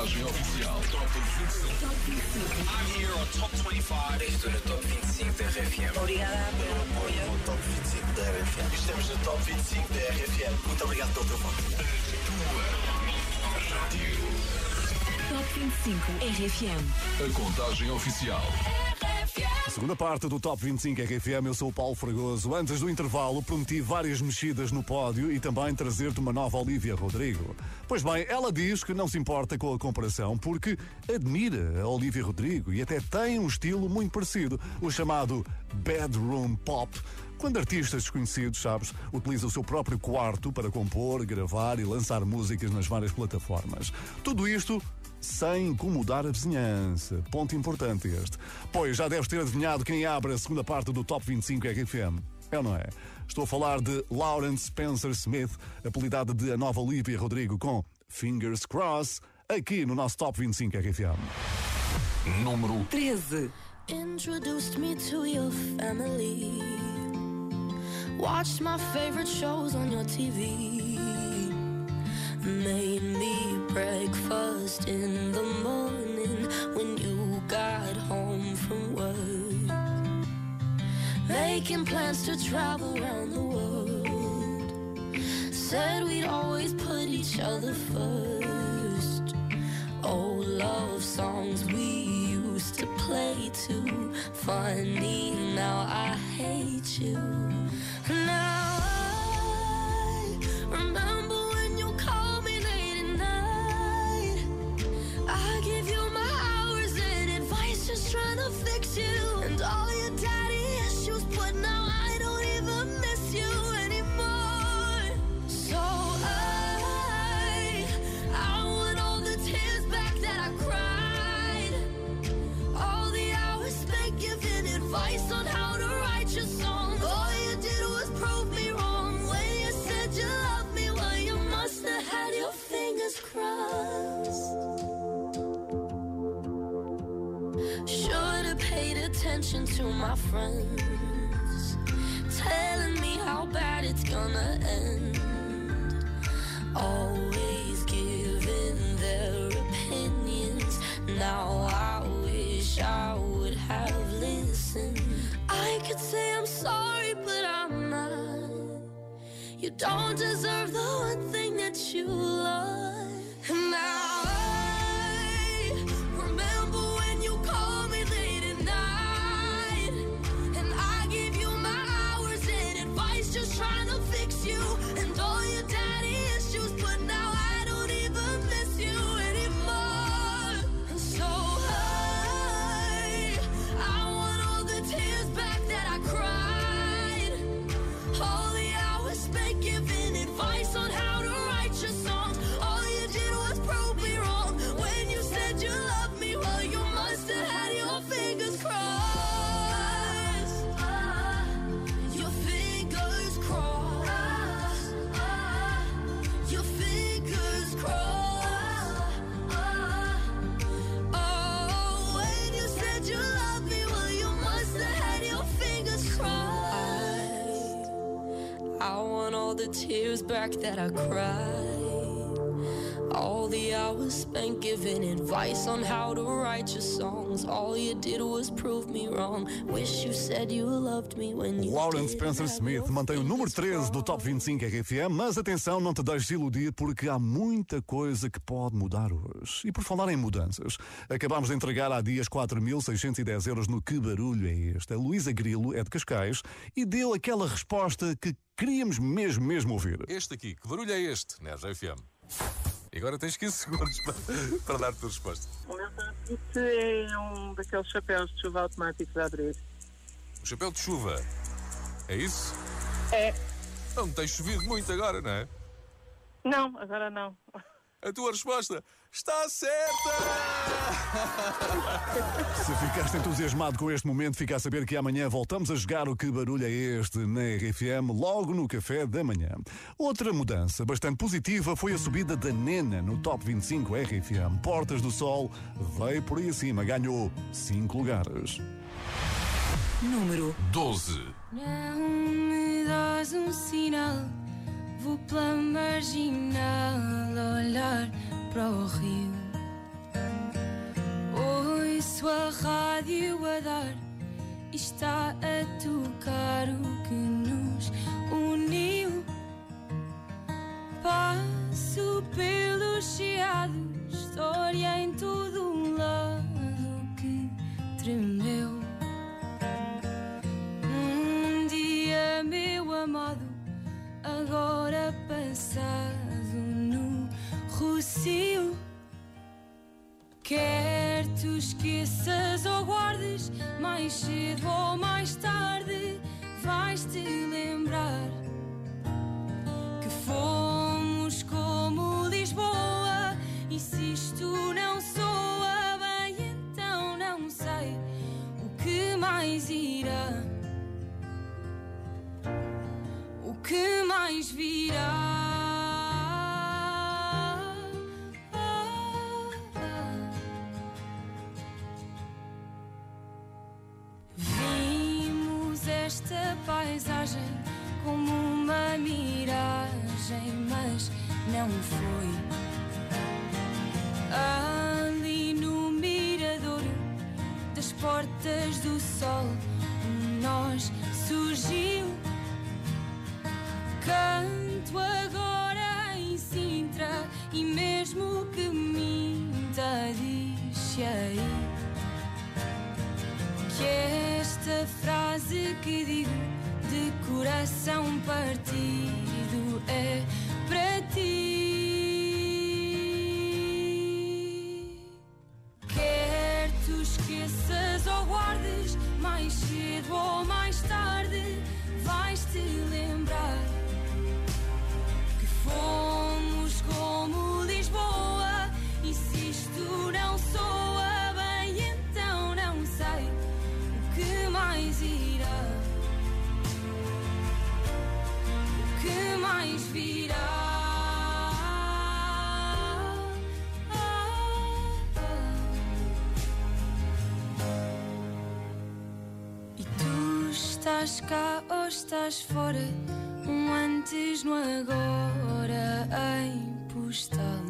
contagem oficial. Top 25. I'm here on Top 25. Estou no top 25 da RFM. Obrigada pelo apoio. No top 25 da RFM. Estamos no top 25 da RFM. Muito obrigado pelo teu voto. Top 25 RFM. A contagem oficial. Segunda parte do Top 25 RFM, eu sou o Paulo Fragoso. Antes do intervalo, prometi várias mexidas no pódio e também trazer-te uma nova Olivia Rodrigo. Pois bem, ela diz que não se importa com a comparação porque admira a Olivia Rodrigo e até tem um estilo muito parecido, o chamado bedroom pop. Quando artistas desconhecidos, sabes, utilizam o seu próprio quarto para compor, gravar e lançar músicas nas várias plataformas. Tudo isto sem incomodar a vizinhança. Ponto importante este. Pois já deves ter adivinhado quem abre a segunda parte do Top 25 RFM. É ou não é? Estou a falar de Lawrence Spencer Smith, apelidada de a nova Olivia Rodrigo com Fingers Cross, aqui no nosso Top 25 RFM. Número 13. Introduced me to your family. Watched my favorite shows on your TV. Made me breakfast in the morning when you got home from work. Making plans to travel around the world. Said we'd always put each other first. Old love songs we used to play too. Funny, now I hate you. Attention to my friends, tears back that I cried. All the hours spent giving advice on how to write your songs. All you did was prove me wrong. Wish you said you loved me when you Lawrence Spencer Smith mantém o número fingers 13 do Top 25 RFM, mas atenção, não te deixes iludir porque há muita coisa que pode mudar hoje. E por falar em mudanças, acabámos de entregar há dias 4.610 euros no Que Barulho é Este? A Luísa Grilo é de Cascais e deu aquela resposta que queríamos mesmo, mesmo ouvir. Este aqui, que barulho é este, né, FM? E agora tens 15 segundos para, para dar a tua resposta. O meu palpite é um daqueles chapéus de chuva automáticos a abrir. O chapéu de chuva. É isso? É. Não tem chovido muito agora, não é? Não, agora não. A tua resposta está certa! Se ficaste entusiasmado com este momento, fica a saber que amanhã voltamos a jogar o Que Barulho é Este na RFM, logo no café da manhã. Outra mudança bastante positiva foi a subida da Nena no Top 25 RFM. Portas do Sol veio por aí acima, ganhou 5 lugares. Número 12. Não me dás um sinal, vou pela marginal olhar para o rio. Sinto a rádio a dar está a tocar o que nos uniu. Passo pelos chiados, história em todo um lado que tremeu. Um dia, meu amado, agora passado no Quer tu esqueças ou guardes, mais cedo ou mais tarde vais-te lembrar que fomos como Lisboa. E se isto não soa bem, então não sei o que mais irá, o que mais virá. Paisagem como uma miragem, mas não foi. Ali no mirador das portas do sol, um nós surgiu. Canto agora em Sintra e mesmo que minta, diz aí que esta frase que digo de coração partido é para ti. Quer tu esqueças ou guardes, mais cedo ou mais tarde vais-te lembrar que fomos estás cá ou estás fora, um antes no agora em postal.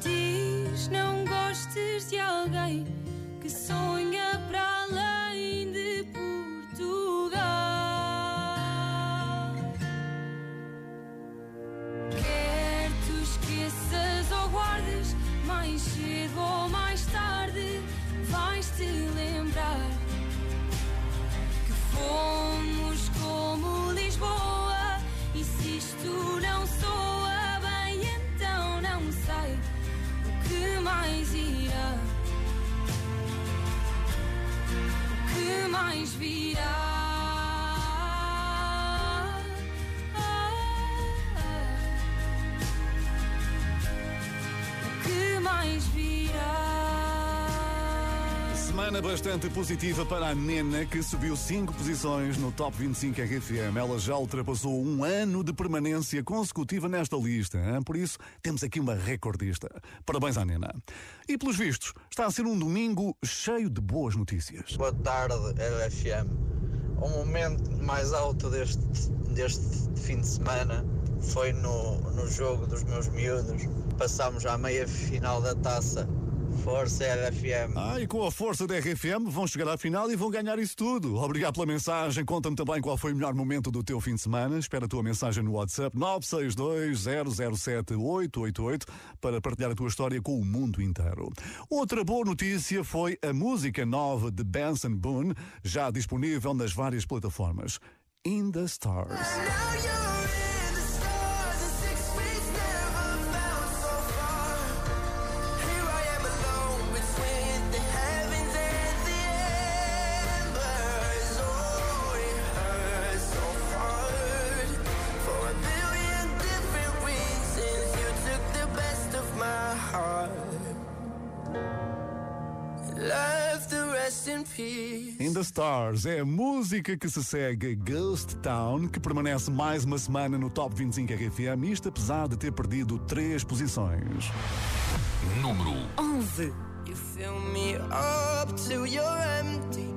Diz não gostes de alguém que sonha mais virá. Que mais virá? Semana bastante positiva para a Nena, que subiu 5 posições no Top 25 RFM. Ela já ultrapassou um ano de permanência consecutiva nesta lista. hein? Por isso, temos aqui uma recordista. Parabéns à Nena. E pelos vistos, está a ser um domingo cheio de boas notícias. Boa tarde, RFM. O momento mais alto deste, deste fim de semana foi no, no jogo dos meus miúdos. Passámos à meia final da taça. Força, RFM. Ah, e com a força da RFM vão chegar à final e vão ganhar isso tudo. Obrigado pela mensagem. Conta-me também qual foi o melhor momento do teu fim de semana. Espera a tua mensagem no WhatsApp 962-007-888 para partilhar a tua história com o mundo inteiro. Outra boa notícia foi a música nova de Benson Boone, já disponível nas várias plataformas. In the Stars. Stars é a música que se segue Ghost Town, que permanece mais uma semana no Top 25 RFM, isto apesar de ter perdido três posições. Número 11. You fill me up till you're empty.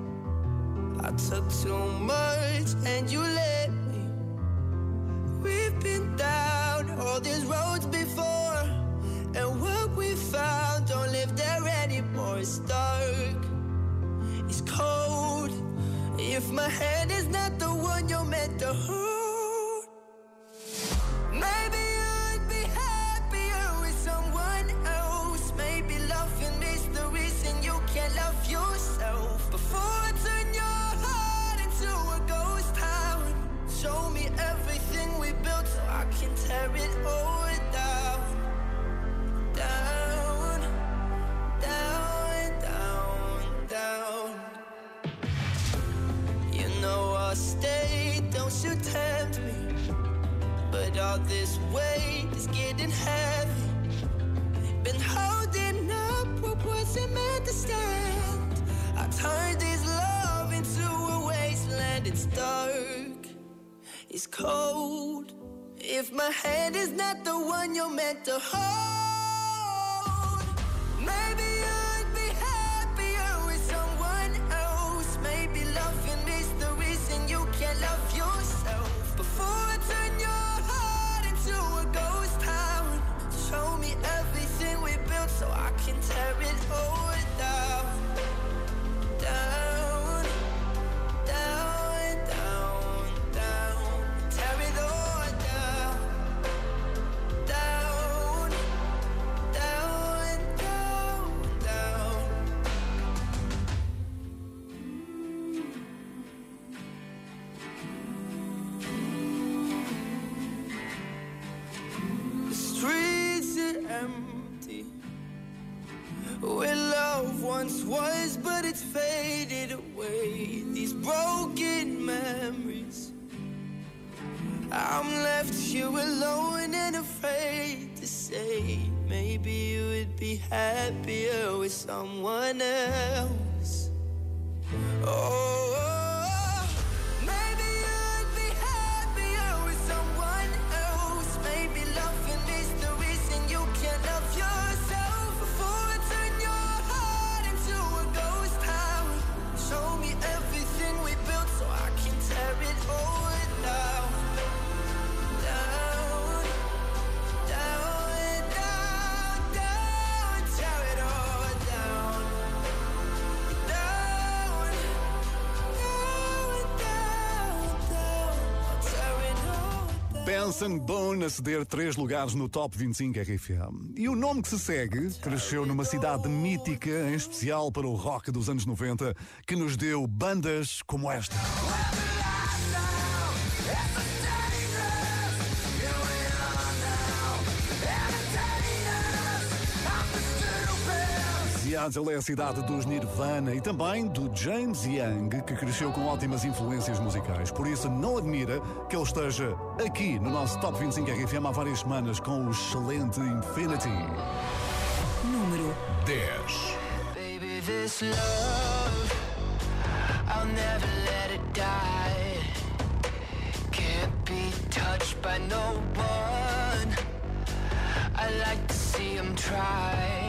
I took too much and you let me. We've been down all these roads before, and what we found don't live there anymore. at is cold. If my hand is not the one you're meant to hold. To hold. I'm left here alone and afraid to say Maybe you would be happier with someone else. Oh. Sunbone a ceder três lugares no Top 25 RFM. E o nome que se segue cresceu numa cidade mítica, em especial para o rock dos anos 90, que nos deu bandas como esta. Aliás, ele é a cidade dos Nirvana e também do James Young, que cresceu com ótimas influências musicais. Por isso, não admira que ele esteja aqui no nosso Top 25 RFM há várias semanas com o excelente Infinity. Número 10. Baby, this love, I'll never let it die. Can't be touched by no one. I like to see him try.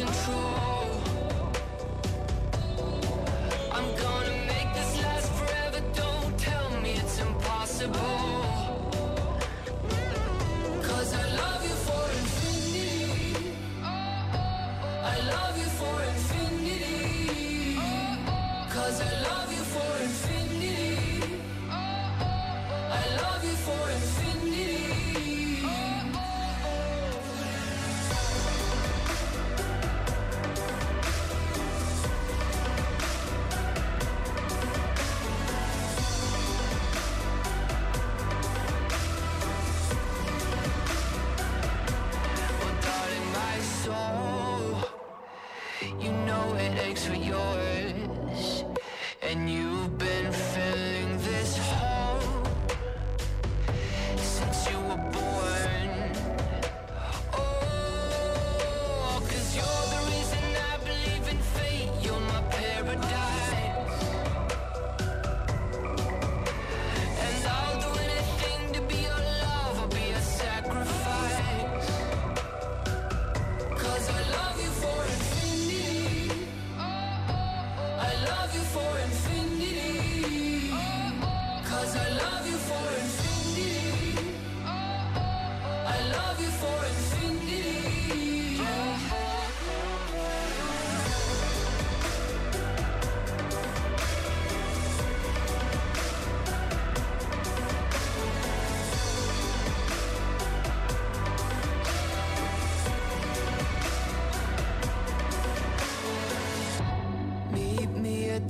control.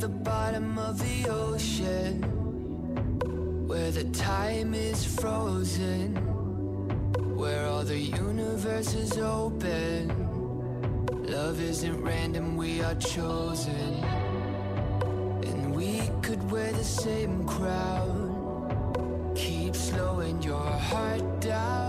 The bottom of the ocean where the time is frozen, where all the universe is open. Love isn't random, we are chosen. And we could wear the same crown. Keep slowing your heart down.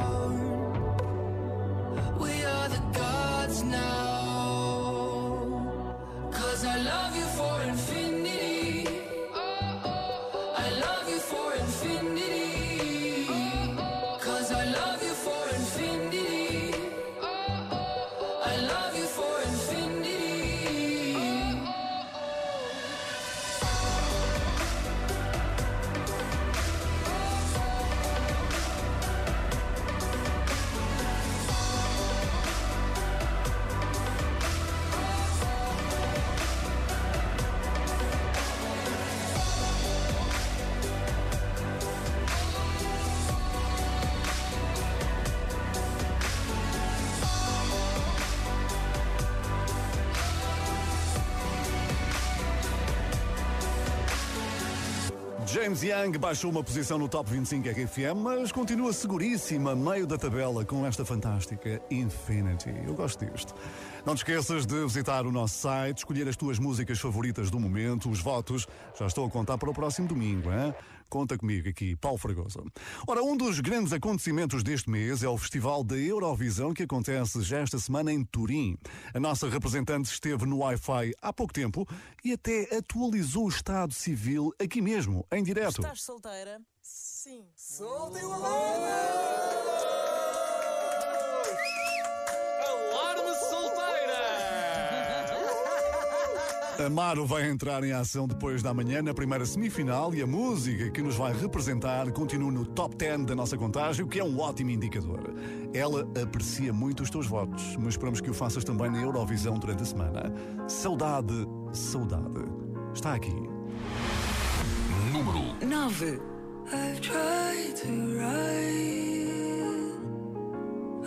James Young baixou uma posição no Top 25 RFM, mas continua seguríssima, meio da tabela, com esta fantástica Infinity. Eu gosto disto. Não te esqueças de visitar o nosso site, escolher as tuas músicas favoritas do momento, os votos. Já estou a contar para o próximo domingo, hein? Conta comigo aqui, Paulo Fragoso. Ora, um dos grandes acontecimentos deste mês é o Festival da Eurovisão que acontece já esta semana em Turim. A nossa representante esteve no Wi-Fi há pouco tempo e até atualizou o estado civil aqui mesmo, em direto. Estás solteira? Sim. Soltem Amaro vai entrar em ação depois da manhã na primeira semifinal e a música que nos vai representar continua no top 10 da nossa contagem, o que é um ótimo indicador. Ela aprecia muito os teus votos, mas esperamos que o faças também na Eurovisão durante a semana. Saudade, saudade. Está aqui. Número 9. I've tried to write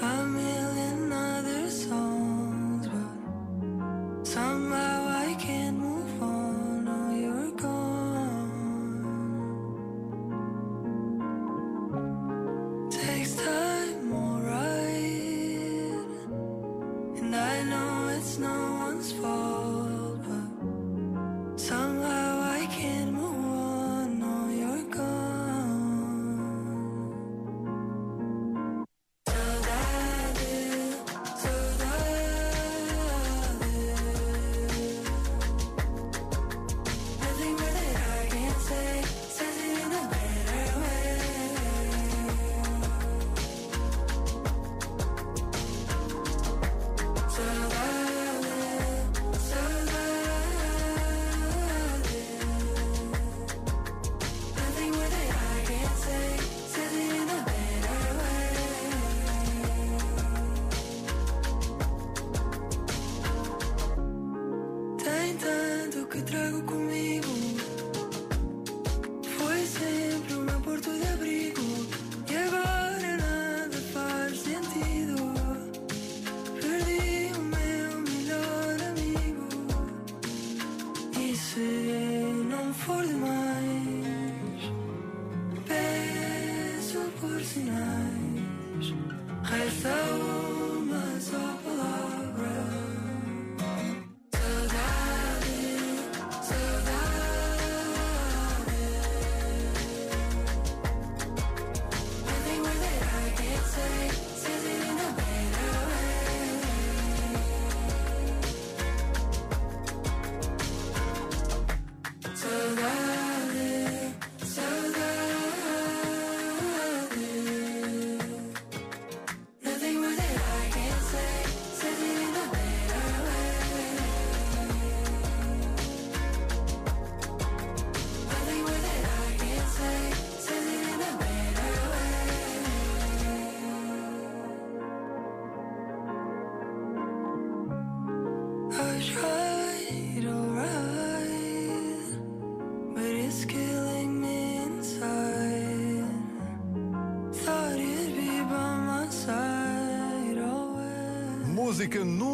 a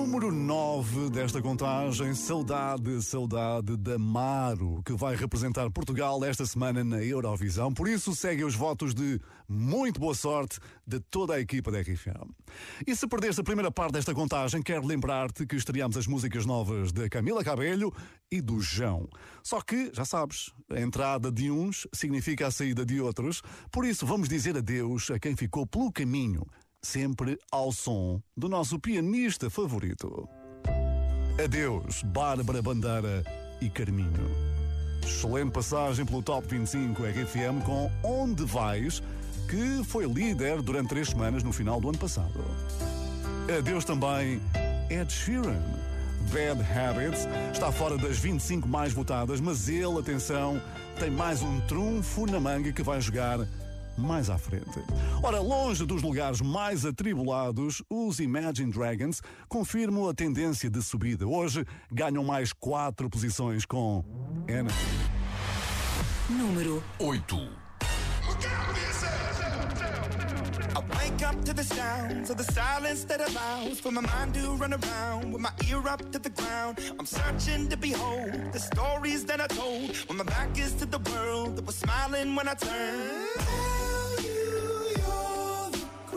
número 9 desta contagem, Saudade, Saudade da Maro, que vai representar Portugal esta semana na Eurovisão. Por isso, segue os votos de muito boa sorte de toda a equipa da RFM. E se perdeste a primeira parte desta contagem, quero lembrar-te que estreamos as músicas novas da Camila Cabelho e do João. Só que, já sabes, a entrada de uns significa a saída de outros, por isso vamos dizer adeus a quem ficou pelo caminho sempre ao som do nosso pianista favorito. Adeus, Bárbara Bandeira e Carminho. Excelente passagem pelo Top 25 RFM com Onde Vais, que foi líder durante três semanas no final do ano passado. Adeus também, Ed Sheeran. Bad Habits está fora das 25 mais votadas, mas ele, atenção, tem mais um trunfo na manga que vai jogar mais à frente. Ora, longe dos lugares mais atribulados, os Imagine Dragons confirmam a tendência de subida. Hoje ganham mais quatro posições com Enemy. Número 8. I wake up to the sounds of the silence that allows for my mind to run around with my ear up to the ground. I'm searching to behold the stories that I told when my back is to the world that was smiling when I turned.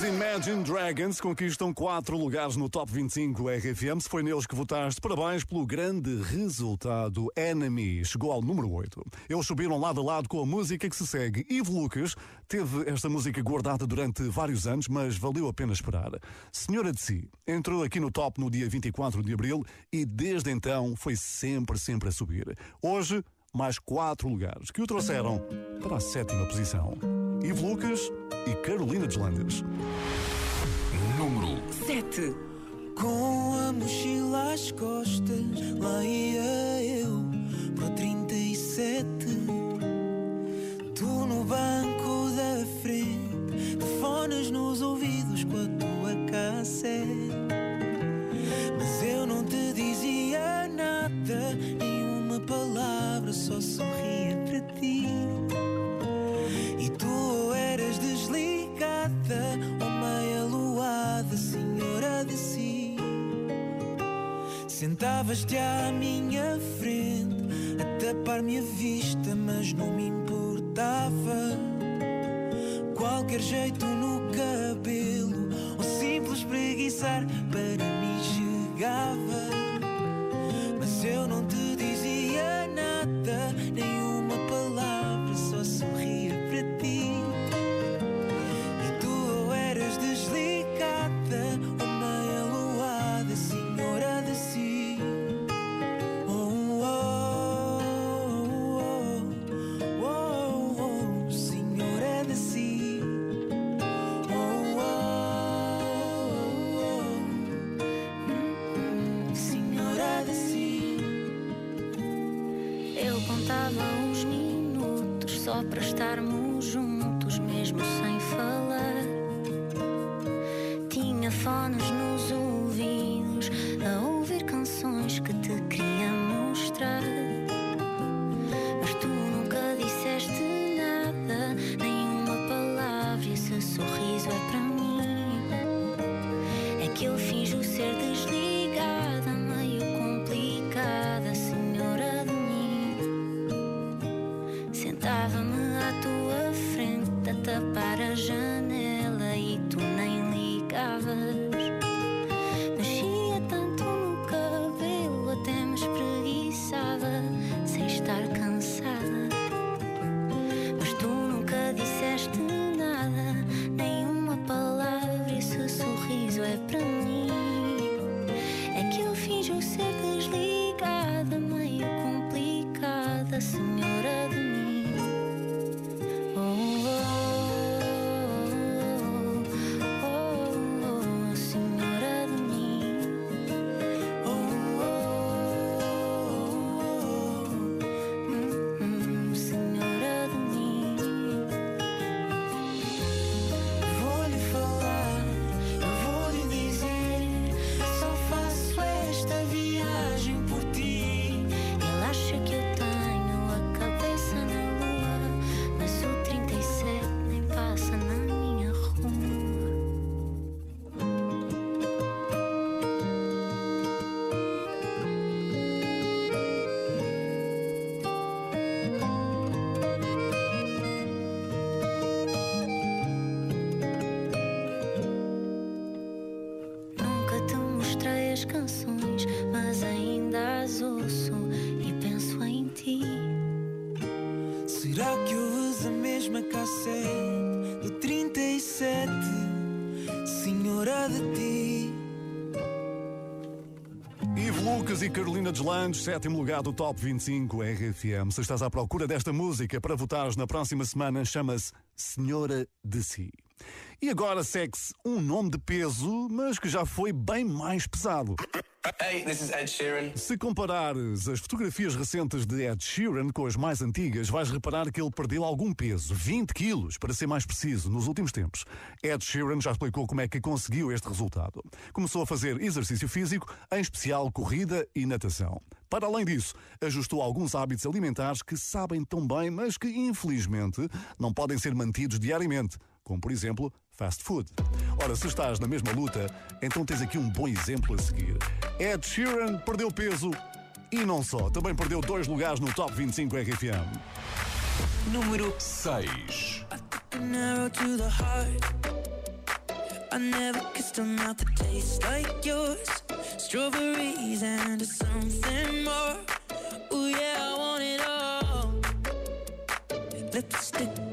Os Imagine Dragons conquistam quatro lugares no Top 25 RFM. Se foi neles que votaste, parabéns pelo grande resultado. Enemy chegou ao número 8. Eles subiram lado a lado com a música que se segue. Ivo Lucas teve esta música guardada durante vários anos, mas valeu a pena esperar. Senhora de Si entrou aqui no top no dia 24 de abril e desde então foi sempre, sempre a subir. Hoje, mais quatro lugares que o trouxeram para a sétima posição. Ivo Lucas e Carolina Deslandes. Número 7. Com a mochila às costas, lá ia eu pro 37. Tu no banco da frente, fones nos ouvidos com a tua cassete. sorria para ti. E tu eras desligada, ou meia luada, senhora de si. Sentavas-te à minha frente, a tapar-me a vista, mas não me importava. Qualquer jeito no cabelo, ou simples preguiçar, para mim chegava. Mas eu não te The. nenhum. Lucas e Carolina Deslandes, sétimo lugar do Top 25 RFM. Se estás à procura desta música para votares na próxima semana, chama-se Senhora de Si. E agora segue-se um nome de peso, mas que já foi bem mais pesado. Hey, this is Ed Sheeran. Se comparares as fotografias recentes de Ed Sheeran com as mais antigas, vais reparar que ele perdeu algum peso, 20 quilos, para ser mais preciso, nos últimos tempos. Ed Sheeran já explicou como é que conseguiu este resultado. Começou a fazer exercício físico, em especial corrida e natação. Para além disso, ajustou alguns hábitos alimentares que sabem tão bem, mas que infelizmente não podem ser mantidos diariamente como por exemplo fast food. Ora, se estás na mesma luta, então tens aqui um bom exemplo a seguir. Ed Sheeran perdeu peso e não só, também perdeu dois lugares no Top 25 RFM. Número 6 I never kissed a mouth that tastes like yours. Strawberries and something more. Oh, yeah, I want it all. Lipstick.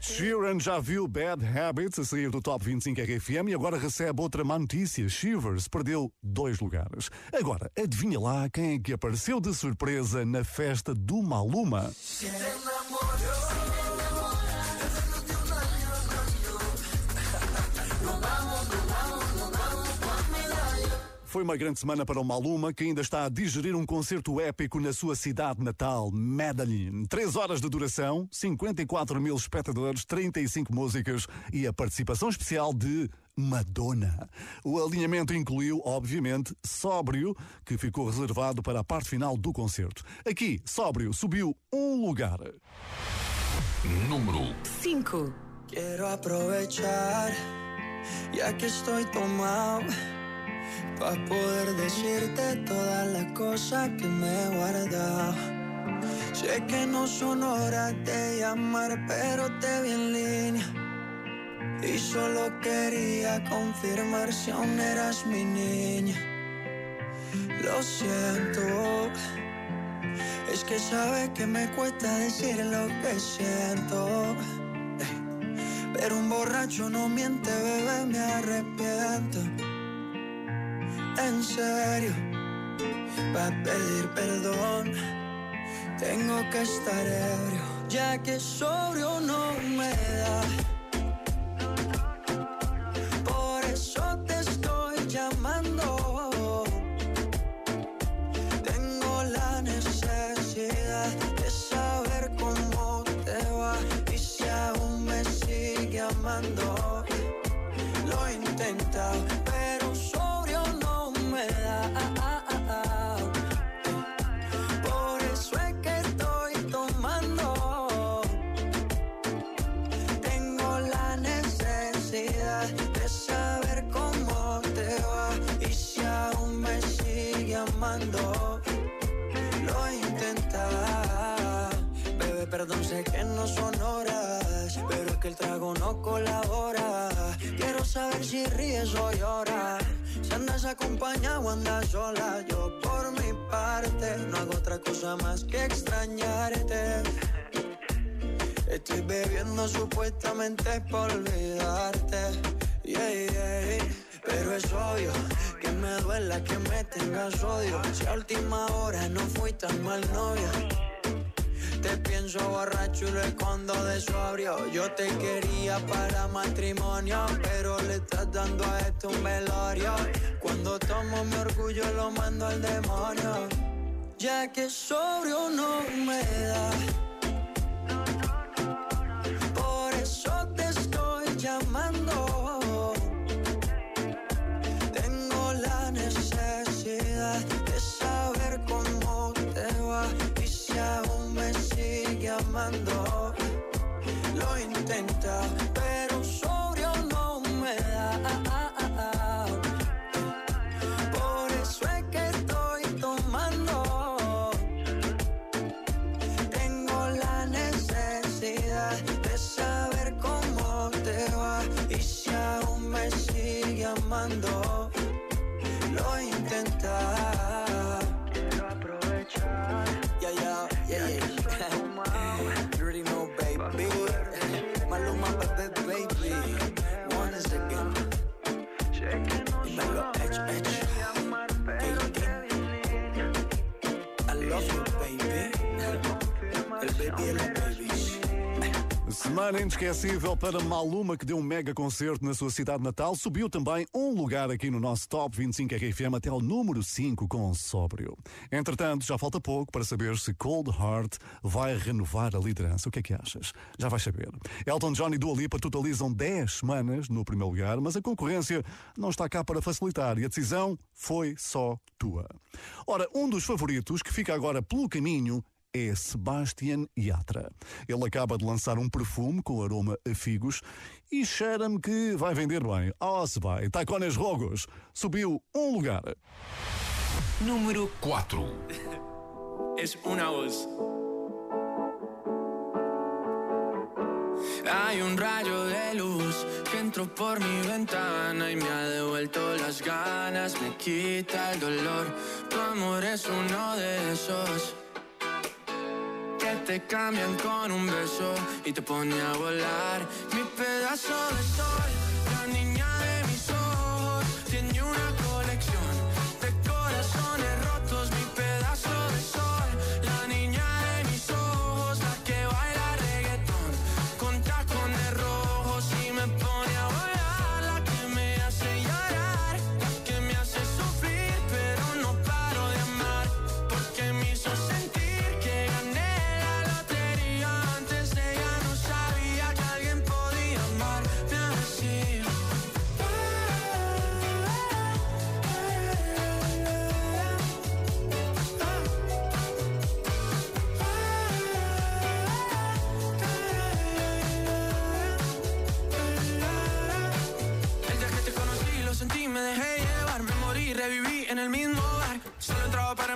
Ed Sheeran já viu Bad Habits a sair do Top 25 RFM e agora recebe outra má notícia. Shivers perdeu dois lugares. Agora, adivinha lá quem é que apareceu de surpresa na festa do Maluma? Foi uma grande semana para o Maluma, que ainda está a digerir um concerto épico na sua cidade natal, Medellín. Três horas de duração, 54 mil espectadores, 35 músicas e a participação especial de Madonna. O alinhamento incluiu, obviamente, Sóbrio, que ficou reservado para a parte final do concerto. Aqui, Sóbrio subiu um lugar. Número 5. Quiero aprovechar, ya que estoy tomado, para poder decirte todas las cosas que me he guardado. Sé que no son horas de llamar, pero te vi en línea. Y solo quería confirmar si aún eras mi niña. Lo siento, es que sabes que me cuesta decir lo que siento. Pero un borracho no miente, bebé, me arrepiento. En serio, para pedir perdón, tengo que estar ebrio, ya que sobrio no me da. Por eso te estoy llamando. Tengo la necesidad de saber cómo te va y si aún me sigue amando. Lo he intentado, andas sola, yo por mi parte no hago otra cosa más que extrañarte. Estoy bebiendo supuestamente por olvidarte. Yeah, yeah. Pero es obvio que me duela que me tengas odio. Si a última hora no fui tan mal novia. Te pienso borracho y lo escondo de sobrio. Yo te quería para matrimonio, pero le estás dando a esto un velorio. Cuando tomo mi orgullo lo mando al demonio. Ya que sobrio no me da. Por eso te estoy llamando. Tengo la necesidad de saber cómo te va. Y si aún me sigue amando, lo intenta amando. Semana inesquecível para Maluma, que deu um mega concerto na sua cidade natal. Subiu também um lugar aqui no nosso Top 25 RFM até ao número 5 com Sóbrio. Entretanto, já falta pouco para saber se Cold Heart vai renovar a liderança. O que é que achas? Já vais saber. Elton John e Dua Lipa totalizam 10 semanas no primeiro lugar, mas a concorrência não está cá para facilitar e a decisão foi só tua. Ora, um dos favoritos que fica agora pelo caminho é Sebastian Yatra. Ele acaba de lançar um perfume com aroma a figos e cheira-me que vai vender bem. Oh, se vai. Tacones Rogos subiu um lugar. Número 4. Es una voz. Hay un rayo de luz que entró por mi ventana y me ha devuelto las ganas, me quita el dolor. Tu amor es uno de esos te cambian con un beso y te pone a volar. Mi pedazo de sol,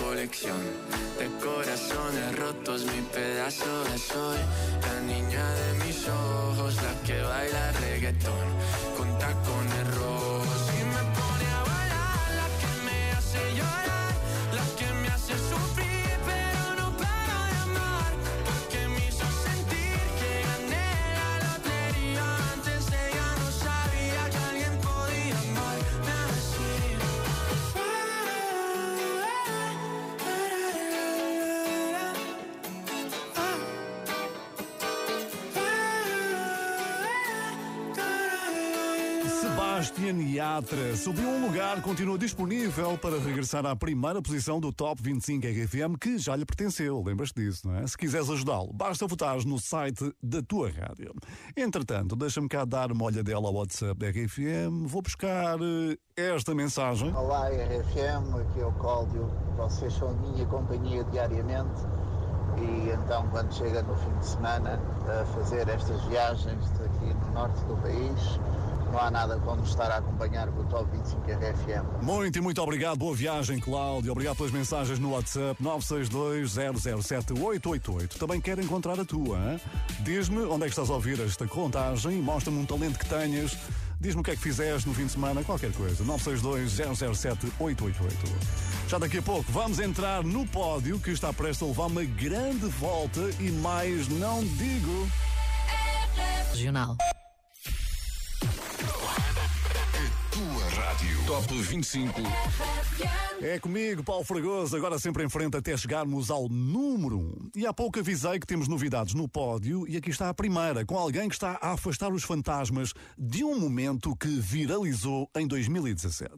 Colección de corazones rotos. Mi pedazo de sol, la niña de mis ojos, la que baila reggaetón con tacones Sebastian subiu um lugar, continua disponível para regressar à primeira posição do Top 25 RFM, que já lhe pertenceu. Lembras-te disso, não é? Se quiseres ajudá-lo, basta votar no site da tua rádio. Entretanto, deixa-me cá dar uma olhadela ao WhatsApp da RFM. Vou buscar eh, esta mensagem. Olá, RFM, aqui é o Cláudio. Vocês são a minha companhia diariamente e então, quando chega no fim de semana a fazer estas viagens aqui no norte do país, não há nada como estar a acompanhar com o Top 25 RFM. Muito e muito obrigado. Boa viagem, Cláudio. Obrigado pelas mensagens no WhatsApp 962-007-888. Também quero encontrar a tua. hein? Diz-me onde é que estás a ouvir esta contagem e mostra-me um talento que tenhas Diz-me o que é que fizeste no fim de semana, qualquer coisa. 962-007-888. Já daqui a pouco vamos entrar no pódio que está prestes a levar uma grande volta e mais não digo. Regional. Tua rádio. Top 25. É comigo, Paulo Fragoso, agora sempre em frente até chegarmos ao número 1. Um. E há pouco avisei que temos novidades no pódio e aqui está a primeira, com alguém que está a afastar os fantasmas de um momento que viralizou em 2017.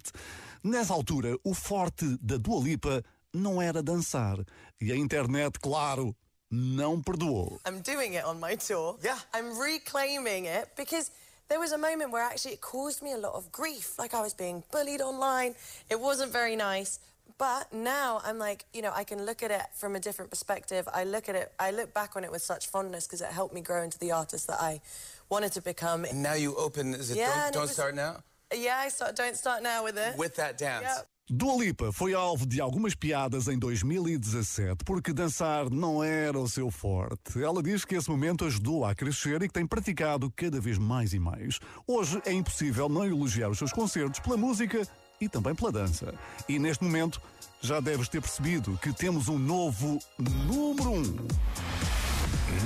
Nessa altura, o forte da Dua Lipa não era dançar. E a internet, claro, não perdoou. I'm doing it on my tour. Yeah. I'm reclaiming it because there was a moment where actually it caused me a lot of grief. Like I was being bullied online. It wasn't very nice. But now I'm like, you know, I can look at it from a different perspective. I look at it, I look back on it with such fondness because it helped me grow into the artist that I wanted to become. And now you open, is it Yeah, Don't, don't was- Start Now? Yeah, I start, don't start now with it. With that dance. Yep. Dua Lipa foi alvo de algumas piadas em 2017 porque dançar não era o seu forte. Ela diz que esse momento ajudou a crescer e que tem praticado cada vez mais e mais. Hoje é impossível não elogiar os seus concertos pela música e também pela dança. E neste momento já deves ter percebido que temos um novo número 1. Um.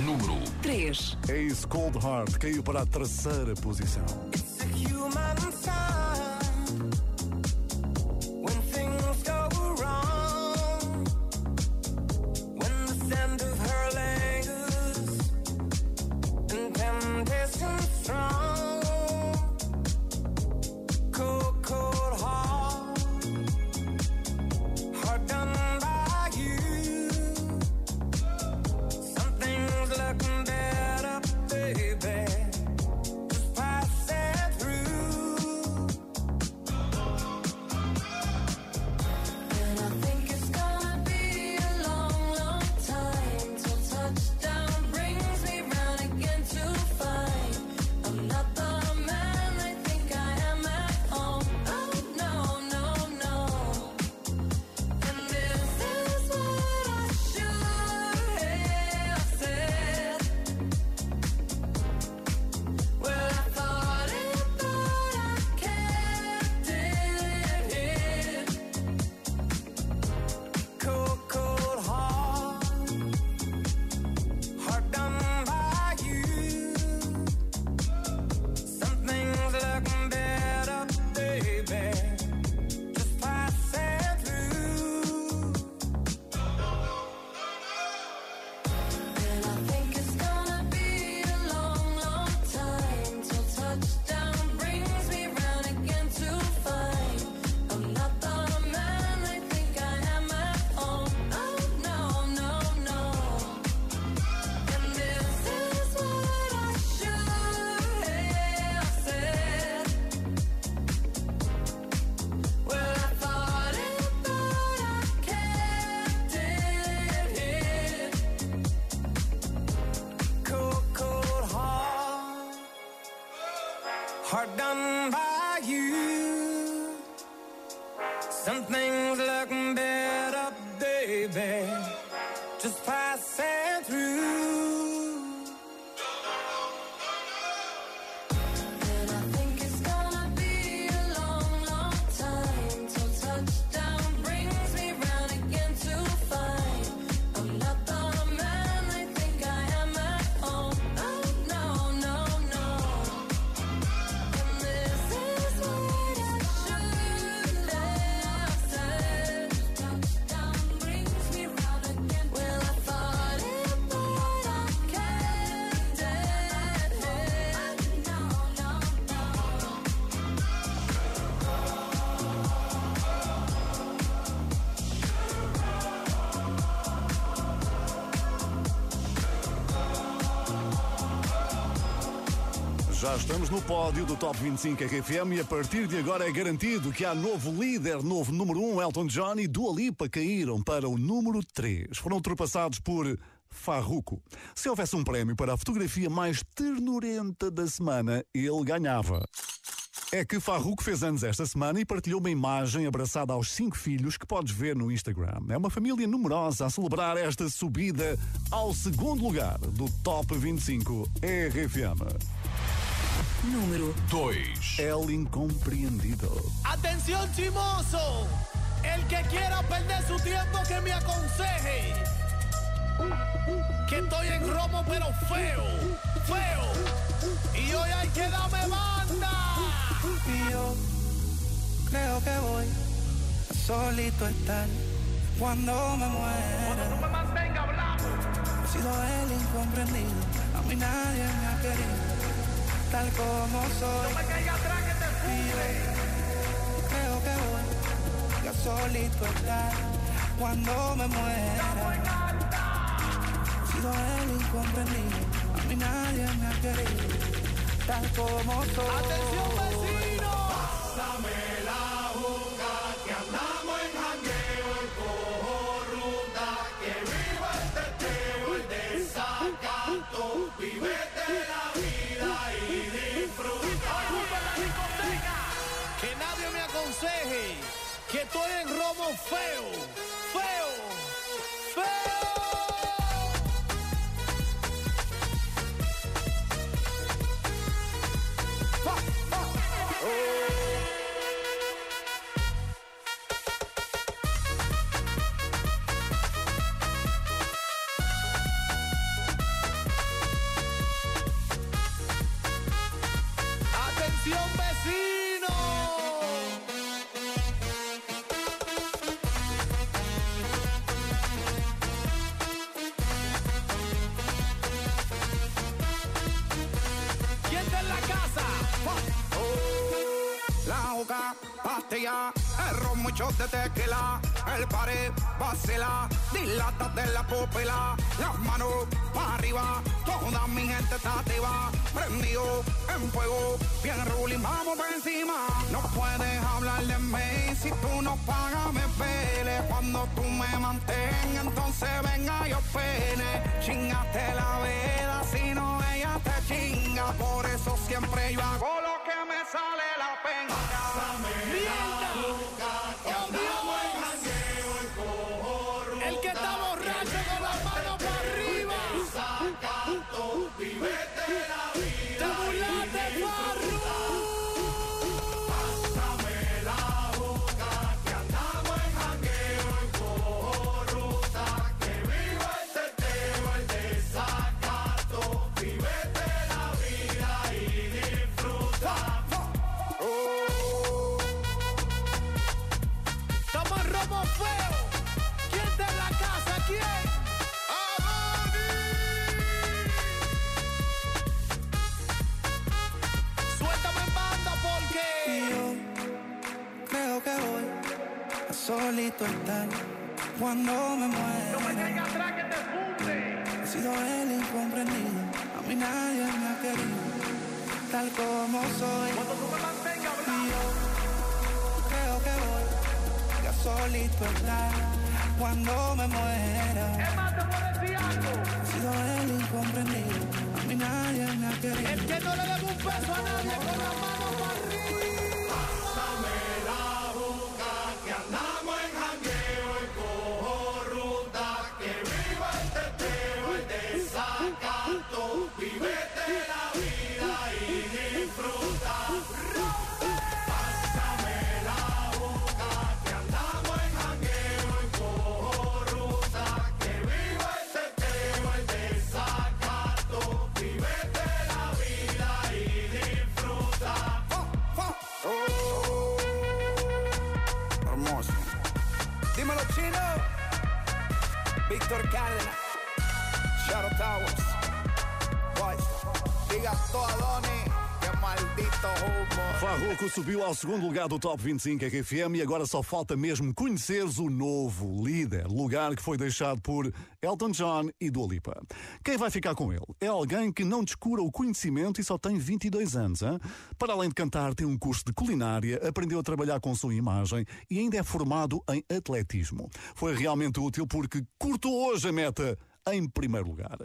Número 3. É isso, Cold Heart caiu para a terceira posição. human sign Já estamos no pódio do Top 25 RFM e a partir de agora é garantido que há novo líder, novo número 1, Elton John e Dua Lipa caíram para o número 3. Foram ultrapassados por Farruko. Se houvesse um prémio para a fotografia mais ternurenta da semana, ele ganhava. É que Farruko fez anos esta semana e partilhou uma imagem abraçada aos cinco filhos que podes ver no Instagram. É uma família numerosa a celebrar esta subida ao segundo lugar do Top 25 RFM. Número 2. El Incompreendido. Atención chimoso, el que quiera perder su tiempo que me aconseje. Que estoy en romo pero feo, feo. Y hoy hay que darme banda. Y yo creo que voy a solito estar cuando me muera. Cuando tú me mantengas hablando. He sido el incomprendido, a mí nadie me ha querido, tal como soy. No me caiga atrás que te yo creo que voy a solito estar cuando me muera. He sido el incomprendido, a mí nadie me ha querido, tal como soy. Atención fail. Pared, vacila, dilata de la pupila, las manos para arriba, toda mi gente está activa, prendido en fuego, bien ruling, vamos por encima. No puedes hablar de mí si tú no pagas, me pele. Cuando tú me mantengas, entonces venga yo pene. Chingaste la veda, si no ella te chinga, por eso siempre yo hago cuando me muera. No me caiga atrás que te funde. He sido el incomprendido, a mí nadie me ha querido, tal como soy. Cuando tú me mantengas Y hablando. yo creo que voy a solito estar cuando me muera. Es más, te voy a decir algo. He sido el incomprendido, a mí nadie me ha querido. El que no le debe un peso a nadie con la mano para arriba. Víctor Cárdenas. Shadow Towers. Boys. Diga todo a Donny. Farroco subiu ao segundo lugar do Top 25 RFM e agora só falta mesmo conheceres o novo líder, lugar que foi deixado por Elton John e Dua Lipa. Quem vai ficar com ele? É alguém que não descura o conhecimento e só tem 22 anos. Hein? Para além de cantar, tem um curso de culinária, aprendeu a trabalhar com sua imagem e ainda é formado em atletismo. Foi realmente útil porque cortou hoje a meta em primeiro lugar.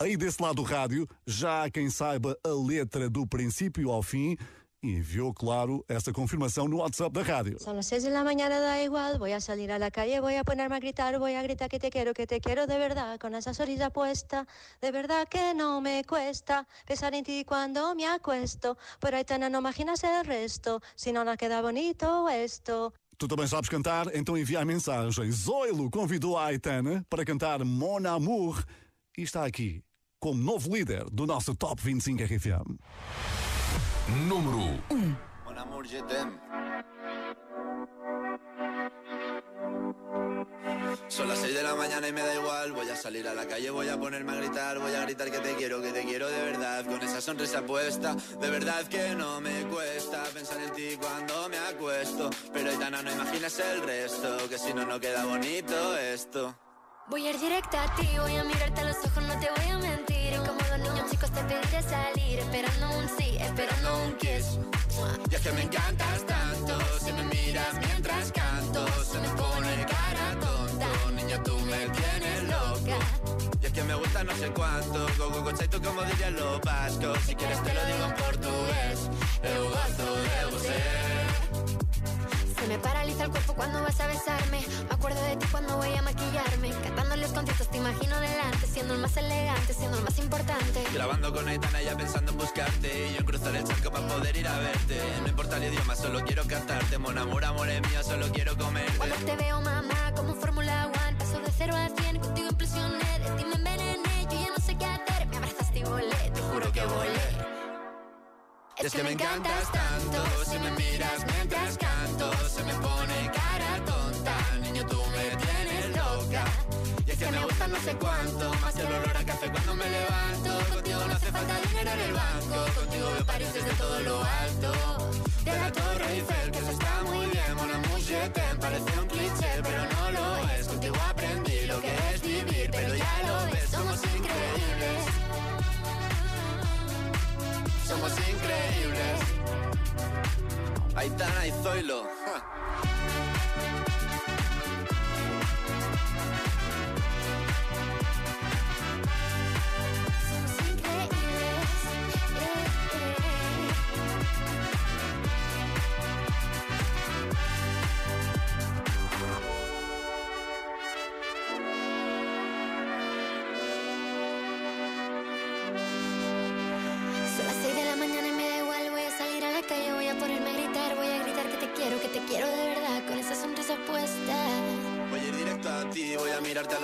Aí desse lado do rádio, já há quem saiba a letra do princípio ao fim e enviou, claro, essa confirmação no WhatsApp da rádio. Son las seis la mañana, da igual. Voy a salir a la calle, voy a ponerme a gritar, voy a gritar que te quiero, que te quiero de verdad. Con esa sonrisa puesta, de verdad que no me cuesta pensar en ti cuando me acuesto. Pero Aitana, no imaginas el resto, si no nos queda bonito esto. Tu também sabes cantar? Então envia a mensagem. Zoilo convidou a Aitana para cantar Mon Amour e está aqui como novo líder do nosso Top 25 RFM. Número 1. Mon amour, je t'aime. Son las 6 de la mañana y me da igual. Voy a salir a la calle, voy a ponerme a gritar. Voy a gritar que te quiero, que te quiero de verdad. Con esa sonrisa puesta, de verdad que no me cuesta pensar en ti cuando me acuesto. Pero Aitana, no imaginas el resto, que si no, no queda bonito esto. Voy a ir directa a ti, voy a mirarte a los ojos, no te voy a mentir. Como dos niños chicos te pediré salir, esperando un sí, esperando un kiss. Y es que me encantas tanto, si me miras mientras canto, se me pone cara tonta. Niña, tú me tienes loca. Y es que me gusta no sé cuánto, go go chaito como dirían los vascos. Si quieres te lo digo en portugués, eu gosto de você. Se me paraliza el cuerpo cuando vas a besarme. Me acuerdo de ti cuando voy a maquillarme. Cantando los conciertos te imagino delante, siendo el más elegante, siendo el más importante. Grabando con Aitana ya pensando en buscarte Y yo en cruzar el charco para poder ir a verte No importa el idioma, solo quiero cantarte Mon amor, amor es mío, solo quiero comerte Cuando te veo, mamá, como un Fórmula One, paso de cero a cien, contigo impresioné, de ti me envenené, yo ya no sé qué hacer, me abrazaste y volé, te juro que volé. Y es que me encantas tanto Si me miras mientras canto Se me pone cara tonta. Niño, tú me tienes loca. Y es que me gusta no sé cuánto Más que el olor a café cuando me levanto. Contigo no hace falta dinero en el banco Contigo veo París desde todo lo alto. De la Torre Eiffel, que eso está muy bien amour, je t'aime, parece un cliché somos increíbles. Aitana y Zoilo.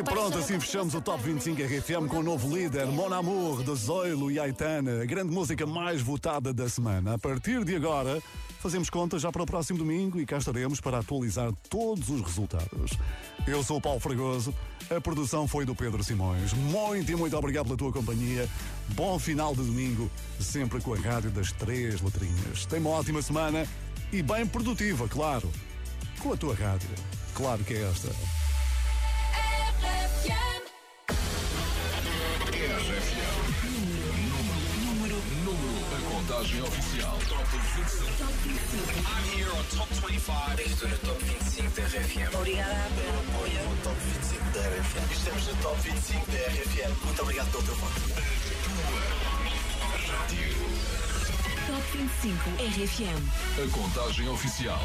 E pronto, assim fechamos o Top 25 RFM com o novo líder, Mon Amour, de Zoilo e Aitana, a grande música mais votada da semana. A partir de agora, fazemos contas já para o próximo domingo e cá estaremos para atualizar todos os resultados. Eu sou o Paulo Fragoso, a produção foi do Pedro Simões. Muito e muito obrigado pela tua companhia. Bom final de domingo, sempre com a rádio das três letrinhas. Tenha uma ótima semana e bem produtiva, claro. Com a tua rádio. Claro que é esta. Número, número, a contagem oficial. Top 25. I'm here on Top 25. Estou no Top 25 da RFM. Obrigada pelo apoio no Top 25 da RFM. Estamos no Top 25 da RFM. Muito obrigado pelo teu voto. Rádio. Top 25 RFM. A contagem oficial.